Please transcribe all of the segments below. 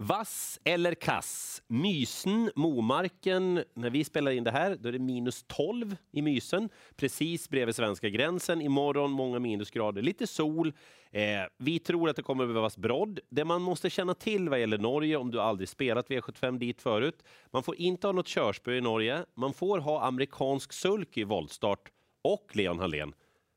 Vass eller kass? Mysen, Momarken. När vi spelar in det här då är det minus 12 i Mysen, precis bredvid svenska gränsen. Imorgon många minusgrader, lite sol. Eh, vi tror att det kommer att behövas brodd. Det man måste känna till vad gäller Norge, om du aldrig spelat V75 dit förut, man får inte ha något körspö i Norge. Man får ha amerikansk sulk i voltstart och Leon Hallén.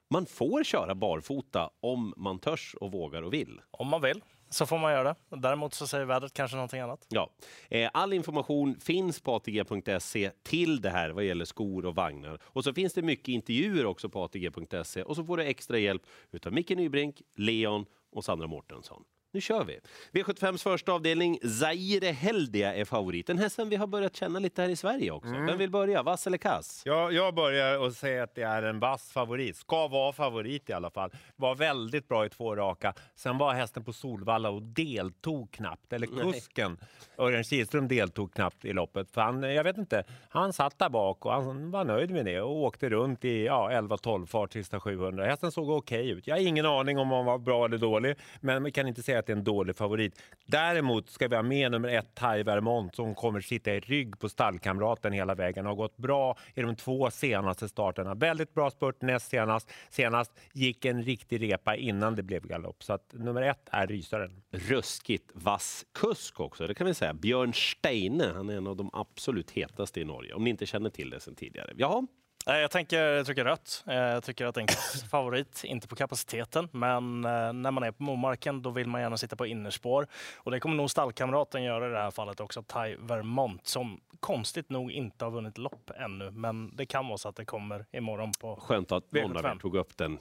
Man får köra barfota om man törs och vågar och vill. Om man vill så får man göra det. Däremot så säger vädret kanske någonting annat. Ja. Eh, all information finns på atg.se till det här vad gäller skor och vagnar. Och så finns det mycket intervjuer också på atg.se och så får du extra hjälp utav Micke Nybrink, Leon och Sandra Mårtensson. Nu kör vi! V75s första avdelning, Zaire Heldia är favorit. Den hästen vi har börjat känna lite här i Sverige också. Mm. Vem vill börja? Vass eller kass? Ja, jag börjar och säga att det är en vass favorit. Ska vara favorit i alla fall. Var väldigt bra i två raka. Sen var hästen på Solvalla och deltog knappt. Eller kusken, Örjan Kihlström, deltog knappt i loppet. För han, jag vet inte, han satt där bak och han var nöjd med det och åkte runt i ja, 11-12 fart sista 700. Hästen såg okej ut. Jag har ingen aning om han var bra eller dålig, men vi kan inte säga att det är en dålig favorit. Däremot ska vi ha med nummer ett, Tai Vermont, som kommer sitta i rygg på stallkamraten hela vägen. Har gått bra i de två senaste starterna. Väldigt bra spurt näst senast. Senast gick en riktig repa innan det blev galopp. Så att nummer ett är rysaren. Ruskigt vass kusk också, det kan vi säga. Björn Steine, han är en av de absolut hetaste i Norge. Om ni inte känner till det sen tidigare. Jaha, jag tänker jag trycker rött. Eh, Jag tycker att det är en favorit, inte på kapaciteten, men eh, när man är på Momarken då vill man gärna sitta på innerspår. Och det kommer nog stallkamraten göra i det här fallet också, Tai Vermont, som konstigt nog inte har vunnit lopp ännu. Men det kan vara så att det kommer imorgon på... skönt att någon av er V75. tog upp den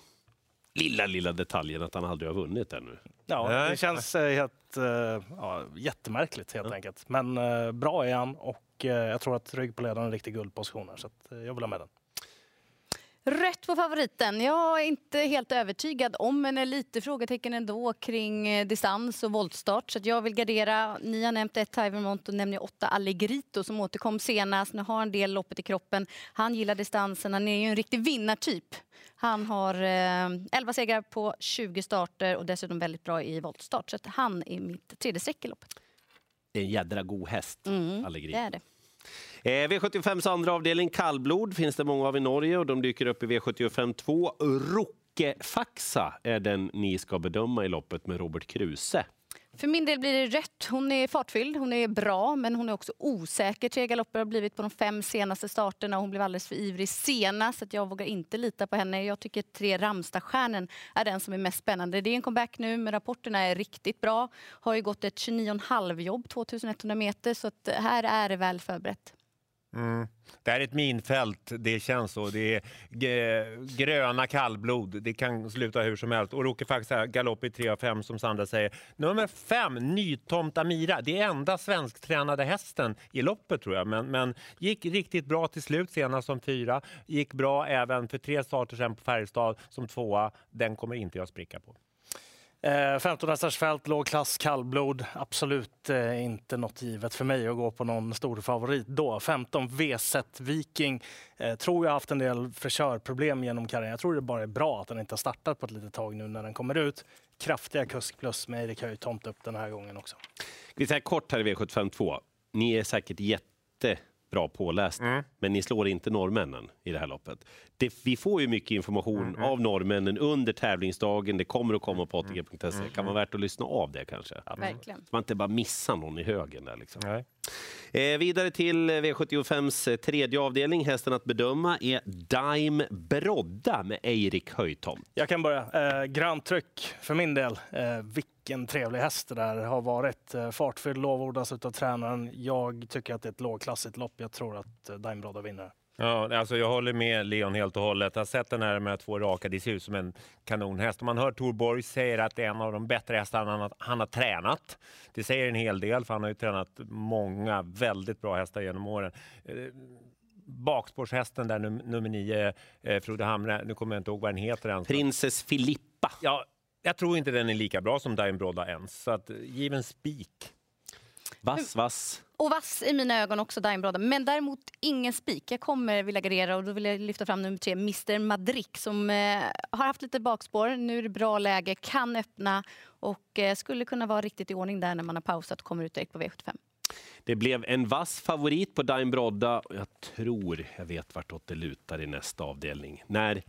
lilla, lilla detaljen att han aldrig har vunnit ännu. Ja, det känns eh, helt, eh, ja, jättemärkligt helt enkelt. Men eh, bra är han och eh, jag tror att rygg på ledaren är en riktig guldposition här, så att, eh, jag vill ha med den. Rätt på favoriten. Jag är inte helt övertygad om, men är lite frågetecken ändå kring eh, distans och voltstart. Så jag vill gardera. Ni har nämnt ett Tyvermont och nämner åtta Allegrito som återkom senast. Nu har en del loppet i kroppen. Han gillar distansen. Han är ju en riktig vinnartyp. Han har eh, 11 segrar på 20 starter och dessutom väldigt bra i voltstart. Så han är mitt tredje streck i loppet. Det är en jädra god häst, Mm, Allegri. Det är det. Eh, V75s andra avdelning, kallblod, finns det många av i Norge och de dyker upp i V75 2. Rockefaxa är den ni ska bedöma i loppet med Robert Kruse. För min del blir det rätt. Hon är fartfylld, hon är bra, men hon är också osäker. Tre galopper har blivit på de fem senaste starterna. Hon blev alldeles för ivrig senast, så att jag vågar inte lita på henne. Jag tycker tre Ramstadstjärnen är den som är mest spännande. Det är en comeback nu, men rapporterna är riktigt bra. Har ju gått ett 29,5 jobb, 2100 meter, så att här är det väl förberett. Mm. Det här är ett minfält, det känns så. Det är gröna kallblod, det kan sluta hur som helst. Och råkar faktiskt här galopp i 3 av 5 som Sandra säger. Nummer 5, Nytomt Amira. Det är enda svensktränade hästen i loppet tror jag. Men, men gick riktigt bra till slut senast som fyra. Gick bra även för tre starter sen på Färjestad som tvåa. Den kommer inte jag spricka på. Eh, 15 hästars fält, låg klass, kallblod. Absolut eh, inte något givet för mig att gå på någon stor favorit då. 15 V-set Viking. Eh, tror jag haft en del förkörproblem genom karriären. Jag tror det bara är bra att den inte har startat på ett litet tag nu när den kommer ut. Kraftiga kusk plus med Erik Höjtomt upp den här gången också. Vi säger kort här i V75 2. Ni är säkert jätte jättebra pålästa, men ni slår inte norrmännen i det här loppet. Det, vi får ju mycket information av norrmännen under tävlingsdagen. Det kommer att komma på ATG.se. kan vara värt att lyssna av det kanske. Verkligen. Så man inte bara missar någon i högen där liksom. Nej. Eh, vidare till V75s tredje avdelning. Hästen att bedöma är Daim Brodda med Eirik Höjtomt. Jag kan börja. Eh, grönt tryck för min del. Eh, vilken trevlig häst det där har varit. Eh, fartfylld lovordas alltså, av tränaren. Jag tycker att det är ett lågklassigt lopp. Jag tror att eh, Daim Brodda vinner. Ja, alltså jag håller med Leon helt och hållet. Jag har sett den här med två raka. Det ser ut som en kanonhäst. Man hör Tor Borg säga att det är en av de bättre hästarna han har, han har tränat. Det säger en hel del, för han har ju tränat många väldigt bra hästar genom åren. Eh, Bakspårshästen där, num nummer nio, eh, Frode Hamre, nu kommer jag inte ihåg vad den heter ens. Princess Filippa. Ja, jag tror inte den är lika bra som Daim Brodda ens, så att, given spik. Vass, vass. Och vass i mina ögon också, Daimbrada. Men däremot ingen spik. Jag kommer vilja gardera och då vill jag lyfta fram nummer tre, Mr Madrid som eh, har haft lite bakspår. Nu är det bra läge, kan öppna och eh, skulle kunna vara riktigt i ordning där när man har pausat och kommer ut direkt på V75. Det blev en vass favorit på Daim Brodda och jag tror jag vet vartåt det lutar i nästa avdelning. När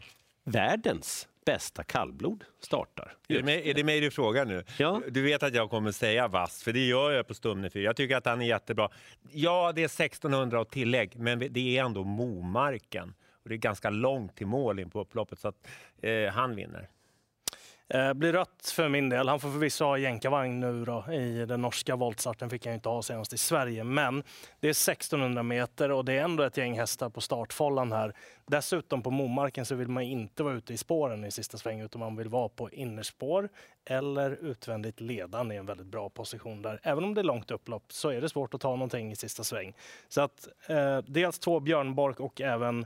världens bästa kallblod startar. Är det, mig, är det mig du frågar nu? Ja. Du vet att jag kommer säga vass, för det gör jag på Stumne 4. Jag tycker att han är jättebra. Ja, det är 1600 och tillägg, men det är ändå Momarken. Och det är ganska långt till mål in på upploppet, så att eh, han vinner. Eh, blir rött för min del. Han får förvisso ha jänkarvagn nu då, i den norska voltstarten. fick han inte ha senast i Sverige. Men det är 1600 meter och det är ändå ett gäng hästar på startfållan här. Dessutom på Momarken så vill man inte vara ute i spåren i sista sväng utan man vill vara på innerspår eller utvändigt ledande i en väldigt bra position där. Även om det är långt upplopp så är det svårt att ta någonting i sista sväng. Så att eh, dels två björnbork och även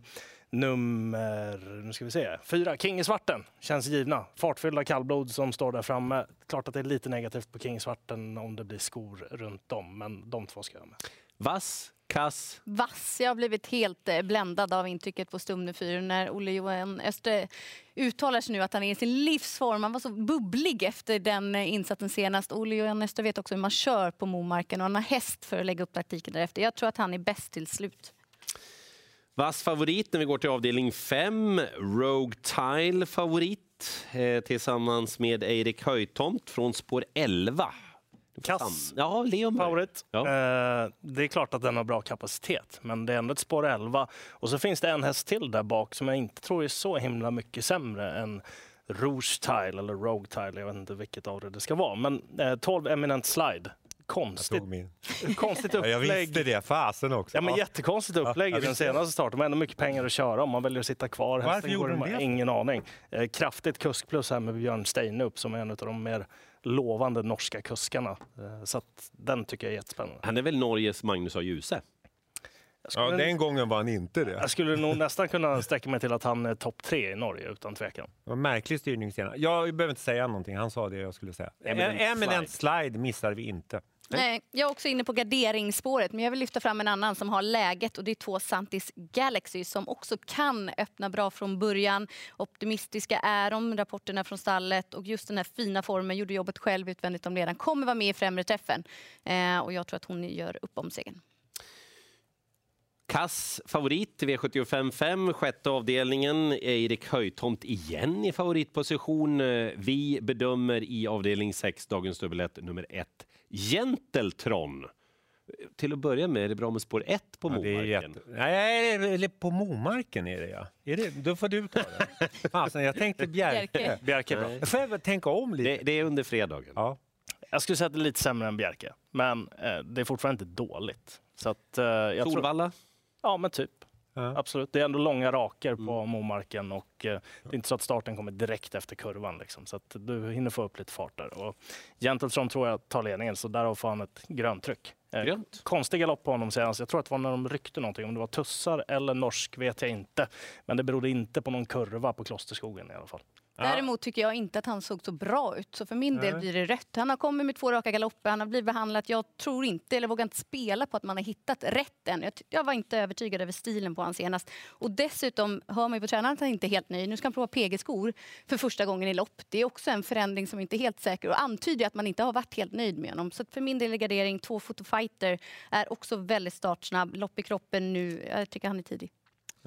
Nummer nu ska vi se, fyra, King i svarten, känns givna. Fartfyllda kallblod som står där framme. Klart att det är lite negativt på King i svarten om det blir skor runt om, men de två ska jag med. Vass, kass. Vass. Jag har blivit helt eh, bländad av intrycket på Stumne 4 när Olle Johan Öster uttalar sig nu att han är i sin livsform. Han var så bubblig efter den eh, insatsen senast. Olle Johan Öster vet också hur man kör på Momarken och han har häst för att lägga upp taktiken därefter. Jag tror att han är bäst till slut. Vass favorit när vi går till avdelning 5. Rogue Tile favorit eh, tillsammans med Eirik Höjtomt från spår 11. Kass Ja, Leon favorit. Ja. Eh, det är klart att den har bra kapacitet, men det är ändå ett spår 11. Och så finns det en häst till där bak som jag inte tror är så himla mycket sämre än Rouge Tile eller Rogue Tile. Jag vet inte vilket av det det ska vara. Men eh, 12 Eminent Slide. Konstigt, konstigt Ja, jag upplägg. visste det, fasen också. Ja, men jättekonstigt upplägg Ja, i den senaste starten. Har ändå mycket pengar att köra om man väljer att sitta kvar. Varför Hästen gjorde de det? Ingen aning. Eh, kraftigt kuskplus här med Björn Steinup som är en av de mer lovande norska kuskarna. Eh, så att den tycker jag är jättespännande. Han är väl Norges Magnus A. Djuse? Skulle, Ja, den gången var han inte det. jag skulle nog nästan kunna sträcka mig till att han är topp tre i Norge utan tvekan. Var märklig styrning senare. Jag behöver inte säga någonting, han sa det jag skulle säga. Eminent Eminent slide missar vi inte. Nej, jag är också inne på garderingsspåret, men jag vill lyfta fram en annan som har läget och det är två Santis Galaxy som också kan öppna bra från början. Optimistiska är de, rapporterna från stallet och just den här fina formen, gjorde jobbet själv utvändigt om ledaren, kommer vara med i främre träffen. Eh, och jag tror att hon gör upp om segern. Kass favorit i V75 sjätte avdelningen. Eirik Höjtomt igen i favoritposition. Eh, Vi bedömer i avdelning 6, dagens dubbel 1, nummer 1, Genteltron. Till att börja med är det bra med spår 1 på Ja, det är Momarken. jätte... Nej, eller på Momarken är det ja. Är det... Då får du ta det. Fasen, jag tänkte Bjerke. Bjerke. Bra. Får jag tänka om lite? Det, det är under fredagen. Ja. Jag skulle säga att det är lite sämre än Bjerke, men eh, det är fortfarande inte dåligt. Så att, eh, jag tror, Solvalla. ja, men typ. Ja. Absolut. Det är ändå långa raker på Momarken och eh, det är inte så att starten kommer direkt efter kurvan. Liksom, så att du hinner få upp lite fart där. Och Genteltron tror jag tar ledningen, så därav får han ett grönt tryck. Eh, Grönt. Konstig galopp på honom senast. Jag tror att det var när de ryckte någonting. Om det var tussar eller norsk vet jag inte. Men det berodde inte på någon kurva på Klosterskogen i alla fall. Däremot tycker jag inte att han såg så bra ut. Så för min del blir det rött. Han har kommit med två raka galopper, han har blivit behandlad. Jag tror inte, eller vågar inte spela på att man har hittat rätt än. Jag, jag var inte övertygad över stilen på honom senast. Och dessutom hör man ju på tränaren att han inte är helt nöjd. Nu ska han prova PG-skor för första gången i lopp. Det är också en förändring som inte är helt säker och antyder att man inte har varit helt nöjd med honom. Så för min del är gardering, två fotofighter är också väldigt startsnabb. Lopp i kroppen nu. Jag tycker han är tidig.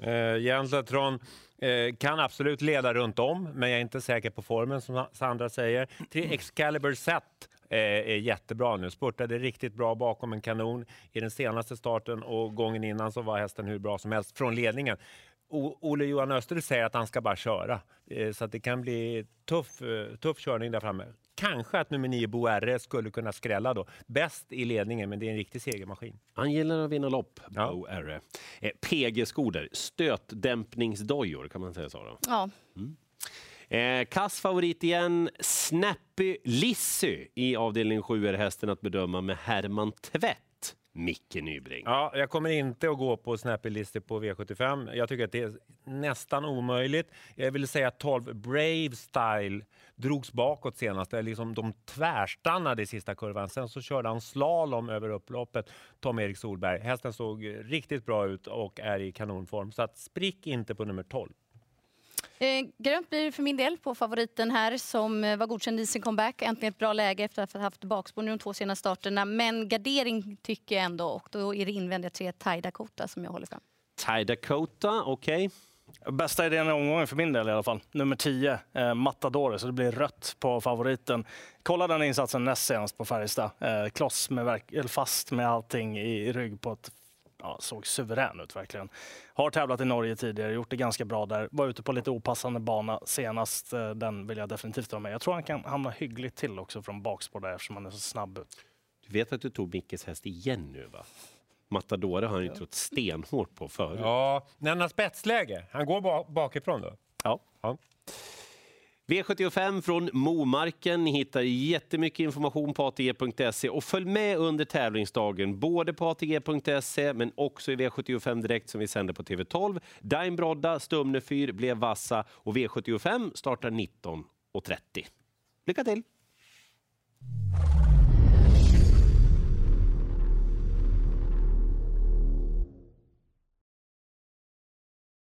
Eh, Jens Jenslatron eh, kan absolut leda runt om, men jag är inte säker på formen som Sandra säger. Tre Excalibur Set eh, är jättebra nu. Spurtade riktigt bra bakom en kanon i den senaste starten och gången innan så var hästen hur bra som helst från ledningen. O- Olle Johan Öster säger att han ska bara köra, så att det kan bli tuff, tuff körning där framme. Kanske att nummer 9 Bo R skulle kunna skrälla då. Bäst i ledningen, men det är en riktig segermaskin. Han gillar att vinna lopp, Ja. Bo R. Eh, PG-skoder, stötdämpningsdojor kan man säga så. Då. Ja, Eh, kass favorit igen, Snappy Lissy i avdelning 7 är hästen att bedöma med Herman Tvätt. Micke Nybring. Ja, jag kommer inte att gå på snappy listor på V75. Jag tycker att det är nästan omöjligt. Jag vill säga att 12 Brave Style drogs bakåt senast. Liksom de tvärstannade i sista kurvan. Sen så körde han slalom över upploppet, Tom-Erik Solberg. Hästen såg riktigt bra ut och är i kanonform. Så att sprick inte på nummer 12. Eh, grönt blir för min del på favoriten här som eh, var godkänd i sin comeback. Äntligen ett bra läge efter att ha haft bakspår nu de två senaste starterna. Men gardering tycker jag ändå och då är det invändiga tre Thai Dakota som jag håller fram. Thai Dakota, okej. Bästa idén i omgången för min del i alla fall. Nummer 10, eh, Matadore, så det blir rött på favoriten. Kolla den insatsen näst senast på Färjestad. Eh, kloss med verk- eller fast med allting i, i rygg på ett ja, såg suverän ut verkligen. Har tävlat i Norge tidigare, gjort det ganska bra där. Var ute på lite opassande bana senast. Eh, Den vill jag definitivt ha med. Jag tror han kan hamna hyggligt till också från bakspår där eftersom han är så snabb ut. Du vet att du tog Mickes häst igen nu va? Matadore har han ju trott stenhårt på förut. Ja, när han har spetsläge. Han går ba- bakifrån då. Ja. Ja. V75 från Momarken. Ni hittar jättemycket information på ATG.se och följ med under tävlingsdagen, både på ATG.se men också i V75 Direkt som vi sänder på TV12. Daim Brodda, Stumnefyr blev vassa och V75 startar 19.30. Lycka till!